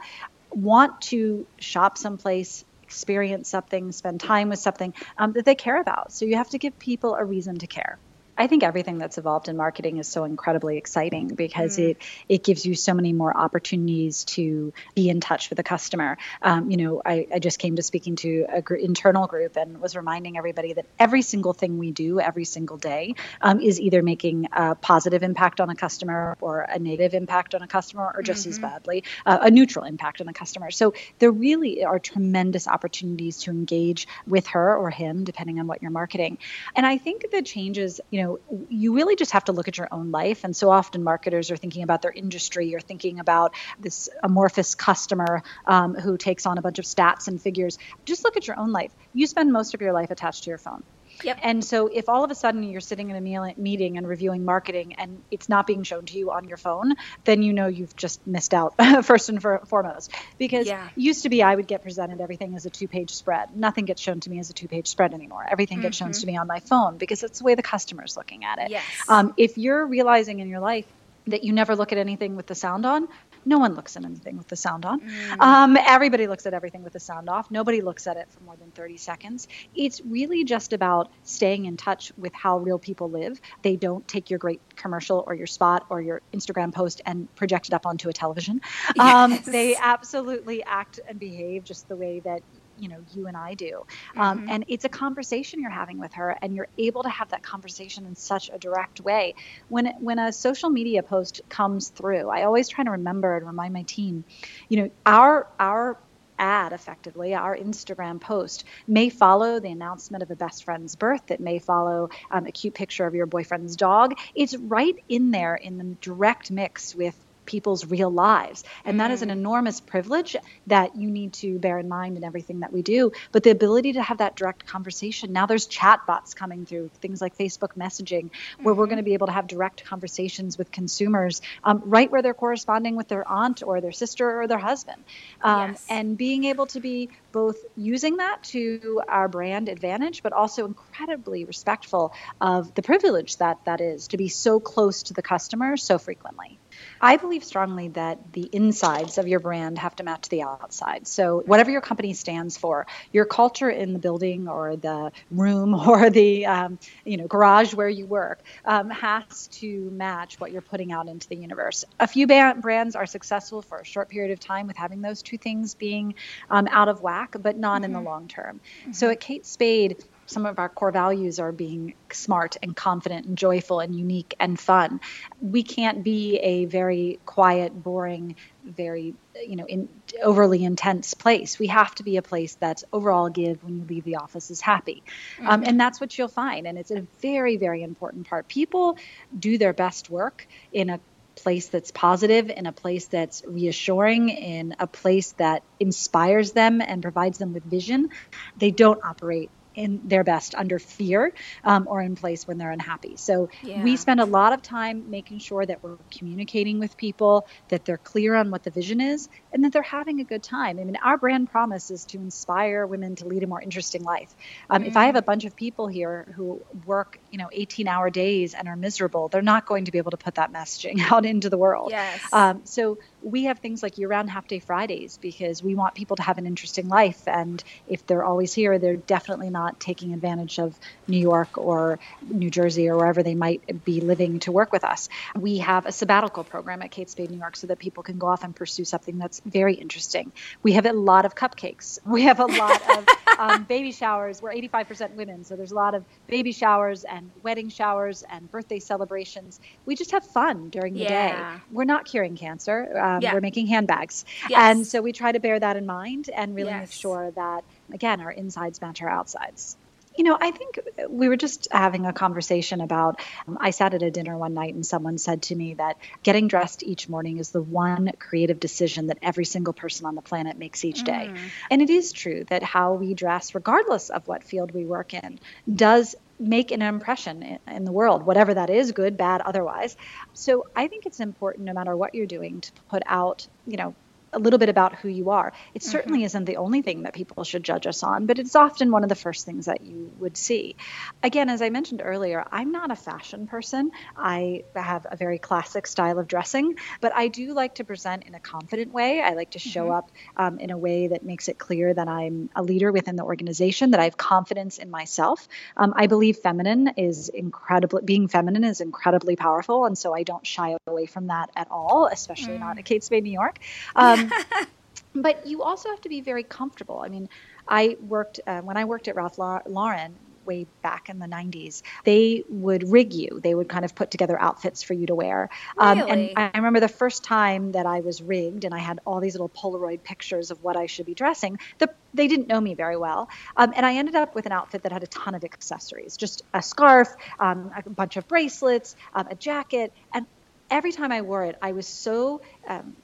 want to shop someplace experience something, spend time with something um, that they care about. So you have to give people a reason to care. I think everything that's evolved in marketing is so incredibly exciting because mm. it it gives you so many more opportunities to be in touch with the customer. Um, you know, I, I just came to speaking to an gr- internal group and was reminding everybody that every single thing we do every single day um, is either making a positive impact on a customer or a negative impact on a customer or just mm-hmm. as badly uh, a neutral impact on a customer. So there really are tremendous opportunities to engage with her or him depending on what you're marketing. And I think the changes, you know know, you really just have to look at your own life. And so often marketers are thinking about their industry or thinking about this amorphous customer um, who takes on a bunch of stats and figures. Just look at your own life. You spend most of your life attached to your phone. Yep. And so if all of a sudden you're sitting in a meal, meeting and reviewing marketing and it's not being shown to you on your phone, then you know you've just missed out first and for, foremost. Because yeah. used to be I would get presented everything as a two-page spread. Nothing gets shown to me as a two-page spread anymore. Everything gets mm-hmm. shown to me on my phone because it's the way the customer's looking at it.
Yes.
Um, if you're realizing in your life that you never look at anything with the sound on, no one looks at anything with the sound on. Mm. Um, everybody looks at everything with the sound off. Nobody looks at it for more than 30 seconds. It's really just about staying in touch with how real people live. They don't take your great commercial or your spot or your Instagram post and project it up onto a television. Um, yes. They absolutely act and behave just the way that you know you and I do. Um, mm-hmm. and it's a conversation you're having with her, and you're able to have that conversation in such a direct way. When when a social media post comes through, I always try to remember and remind my team, you know, our our ad effectively our instagram post may follow the announcement of a best friend's birth it may follow um, a cute picture of your boyfriend's dog it's right in there in the direct mix with people's real lives. And that is an mm. enormous privilege that you need to bear in mind in everything that we do. But the ability to have that direct conversation, now there's chat bots coming through, things like Facebook messaging, where mm-hmm. we're going to be able to have direct conversations with consumers um, right where they're corresponding with their aunt or their sister or their husband. Um, yes. And being able to be both using that to our brand advantage, but also incredibly respectful of the privilege that that is to be so close to the customer so frequently. I believe strongly that the insides of your brand have to match the outside. So, whatever your company stands for, your culture in the building or the room or the um, you know garage where you work um, has to match what you're putting out into the universe. A few brands are successful for a short period of time with having those two things being um, out of whack, but not mm-hmm. in the mm-hmm. long term. Mm-hmm. So, at Kate Spade, some of our core values are being smart and confident and joyful and unique and fun. We can't be a very quiet, boring, very you know in, overly intense place we have to be a place that's overall give when you leave the office is happy um, mm-hmm. um, and that's what you'll find and it's a very very important part people do their best work in a place that's positive, in a place that's reassuring, in a place that inspires them and provides them with vision. They don't operate in their best under fear um, or in place when they're unhappy. So
Yeah.
we spend a lot of time making sure that we're communicating with people, that they're clear on what the vision is, and that they're having a good time. I mean, our brand promise is to inspire women to lead a more interesting life. Um, If I have a bunch of people here who work, you know, 18-hour days and are miserable, they're not going to be able to put that messaging out into the world.
Yes.
Um, so we have things like year-round half-day Fridays because we want people to have an interesting life, and if they're always here, they're definitely not taking advantage of New York or New Jersey or wherever they might be living to work with us. We have a sabbatical program at Kate Spade New York so that people can go off and pursue something that's very interesting. We have a lot of cupcakes. We have a lot of um, baby showers. We're 85% women, so there's a lot of baby showers and wedding showers and birthday celebrations. We just have fun during the
Yeah.
day. We're not curing cancer. Um,
Yeah.
We're making handbags.
Yes.
And so we try to bear that in mind and really make sure that, again, our insides match our outsides. You know, I think we were just having a conversation about. Um, I sat at a dinner one night and someone said to me that getting dressed each morning is the one creative decision that every single person on the planet makes each day. And it is true that how we dress, regardless of what field we work in, does make an impression in, the world, whatever that is, good, bad, otherwise. So I think it's important, no matter what you're doing, to put out, you know, a little bit about who you are. It certainly isn't the only thing that people should judge us on, but it's often one of the first things that you would see. Again, as I mentioned earlier, I'm not a fashion person. I have a very classic style of dressing, but I do like to present in a confident way. I like to show up um, in a way that makes it clear that I'm a leader within the organization, that I have confidence in myself. Um, I believe feminine is incredibly, being feminine is incredibly powerful. And so I don't shy away from that at all, especially not at Kate Spade, New York. Um, but you also have to be very comfortable. I mean, I worked uh, when I worked at Ralph Lauren way back in the 90s. They would rig you. They would kind of put together outfits for you to wear. Um,
Really?
and I remember the first time that I was rigged, and I had all these little Polaroid pictures of what I should be dressing. The, they didn't know me very well, um, and I ended up with an outfit that had a ton of accessories, just a scarf, um, a bunch of bracelets, um, a jacket, and every time I wore it, I was so um,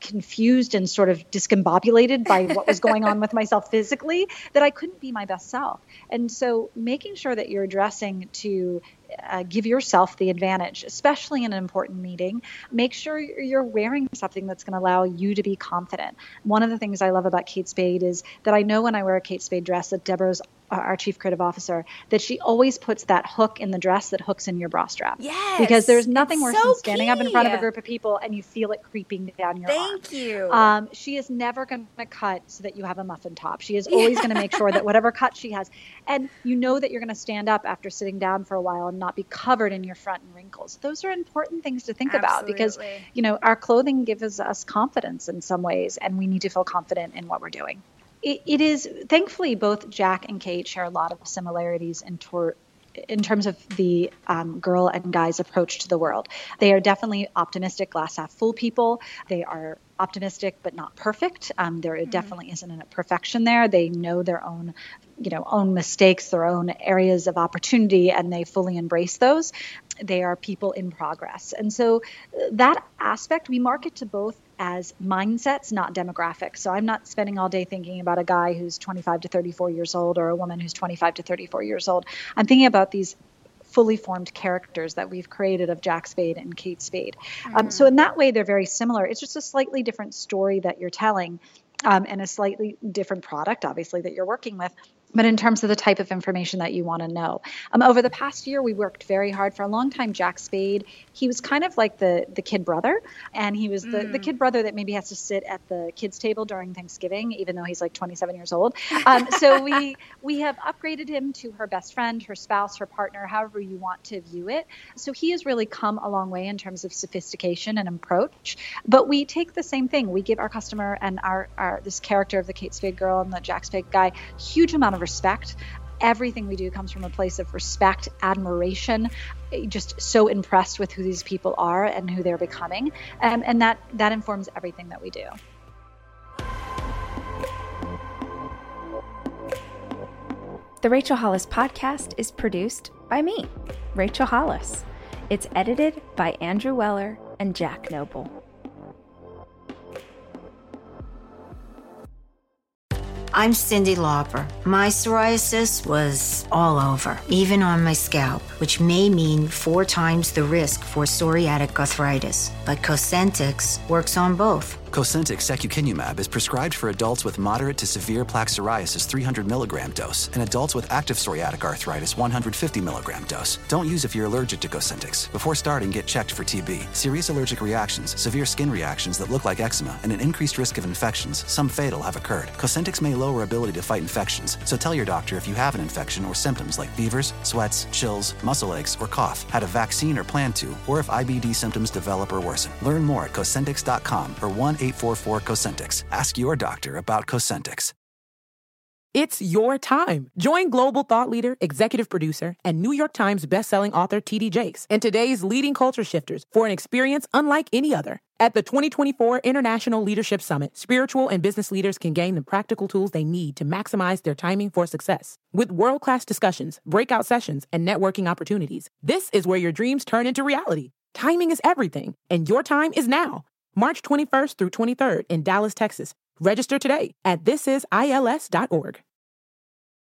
confused and sort of discombobulated by what was going on with myself physically that I couldn't be my best self. And so, making sure that you're dressing to uh, give yourself the advantage, especially in an important meeting, make sure you're wearing something that's going to allow you to be confident. One of the things I love about Kate Spade is that I know when I wear a Kate Spade dress that Deborah's our chief creative officer that she always puts that hook in the dress that hooks in your bra strap.
Yes,
Because there's nothing worse
so
than standing up in front of a group of people and you feel it creeping down your arm.
Thank you.
Um, she is never going to cut so that you have a muffin top. She is always going to make sure that whatever cut she has, and you know that you're going to stand up after sitting down for a while and not be covered in your front and wrinkles. Those are important things to think about because you know our clothing gives us confidence in some ways, and we need to feel confident in what we're doing. It, it is thankfully both Jack and Kate share a lot of similarities in tor- in terms of the um, girl and guy's approach to the world. They are definitely optimistic, glass half full people. They are optimistic but not perfect. Um, there definitely isn't a perfection there. They know their own, you know, own mistakes, their own areas of opportunity, and they fully embrace those. They are people in progress, and so uh, that aspect we market to both as mindsets, not demographics. So I'm not spending all day thinking about a guy who's 25 to 34 years old or a woman who's 25 to 34 years old. I'm thinking about these fully formed characters that we've created of Jack Spade and Kate Spade. Um, so in that way, they're very similar. It's just a slightly different story that you're telling. Um, and a slightly different product, obviously, that you're working with. But in terms of the type of information that you want to know, um, over the past year, we worked very hard. For a long time, Jack Spade, he was kind of like the the kid brother, and he was the, the kid brother that maybe has to sit at the kids' table during Thanksgiving, even though he's like 27 years old. Um, so we we have upgraded him to her best friend, her spouse, her partner, however you want to view it. So he has really come a long way in terms of sophistication and approach. But we take the same thing. We give our customer and our, our this character of the Kate Spade girl and the Jack Spade guy huge amount of respect. Everything we do comes from a place of respect, admiration, just so impressed with who these people are and who they're becoming, um, and that that informs everything that we do.
The Rachel Hollis podcast is produced by me, Rachel Hollis. It's edited by Andrew Weller and Jack Noble.
I'm Cyndi Lauper. My psoriasis was all over, even on my scalp, which may mean four times the risk for psoriatic arthritis. But Cosentyx works on both.
Cosentyx secukinumab is prescribed for adults with moderate to severe plaque psoriasis 300 milligram dose and adults with active psoriatic arthritis 150 milligram dose. Don't use if you're allergic to Cosentyx. Before starting, get checked for TB, serious allergic reactions, severe skin reactions that look like eczema, and an increased risk of infections, some fatal, have occurred. Cosentyx may lower ability to fight infections, so tell your doctor if you have an infection or symptoms like fevers, sweats, chills, muscle aches, or cough, had a vaccine or plan to, or if IBD symptoms develop or worsen. Learn more at Cosentyx.com or 1 844 Cosentyx. Ask your doctor about Cosentyx.
It's your time. Join global thought leader, executive producer, and New York Times bestselling author T.D. Jakes and today's leading culture shifters for an experience unlike any other. At the 2024 International Leadership Summit, spiritual and business leaders can gain the practical tools they need to maximize their timing for success. With world class discussions, breakout sessions, and networking opportunities, this is where your dreams turn into reality. Timing is everything, and your time is now. March 21st through 23rd in Dallas, Texas. Register today at thisisils.org.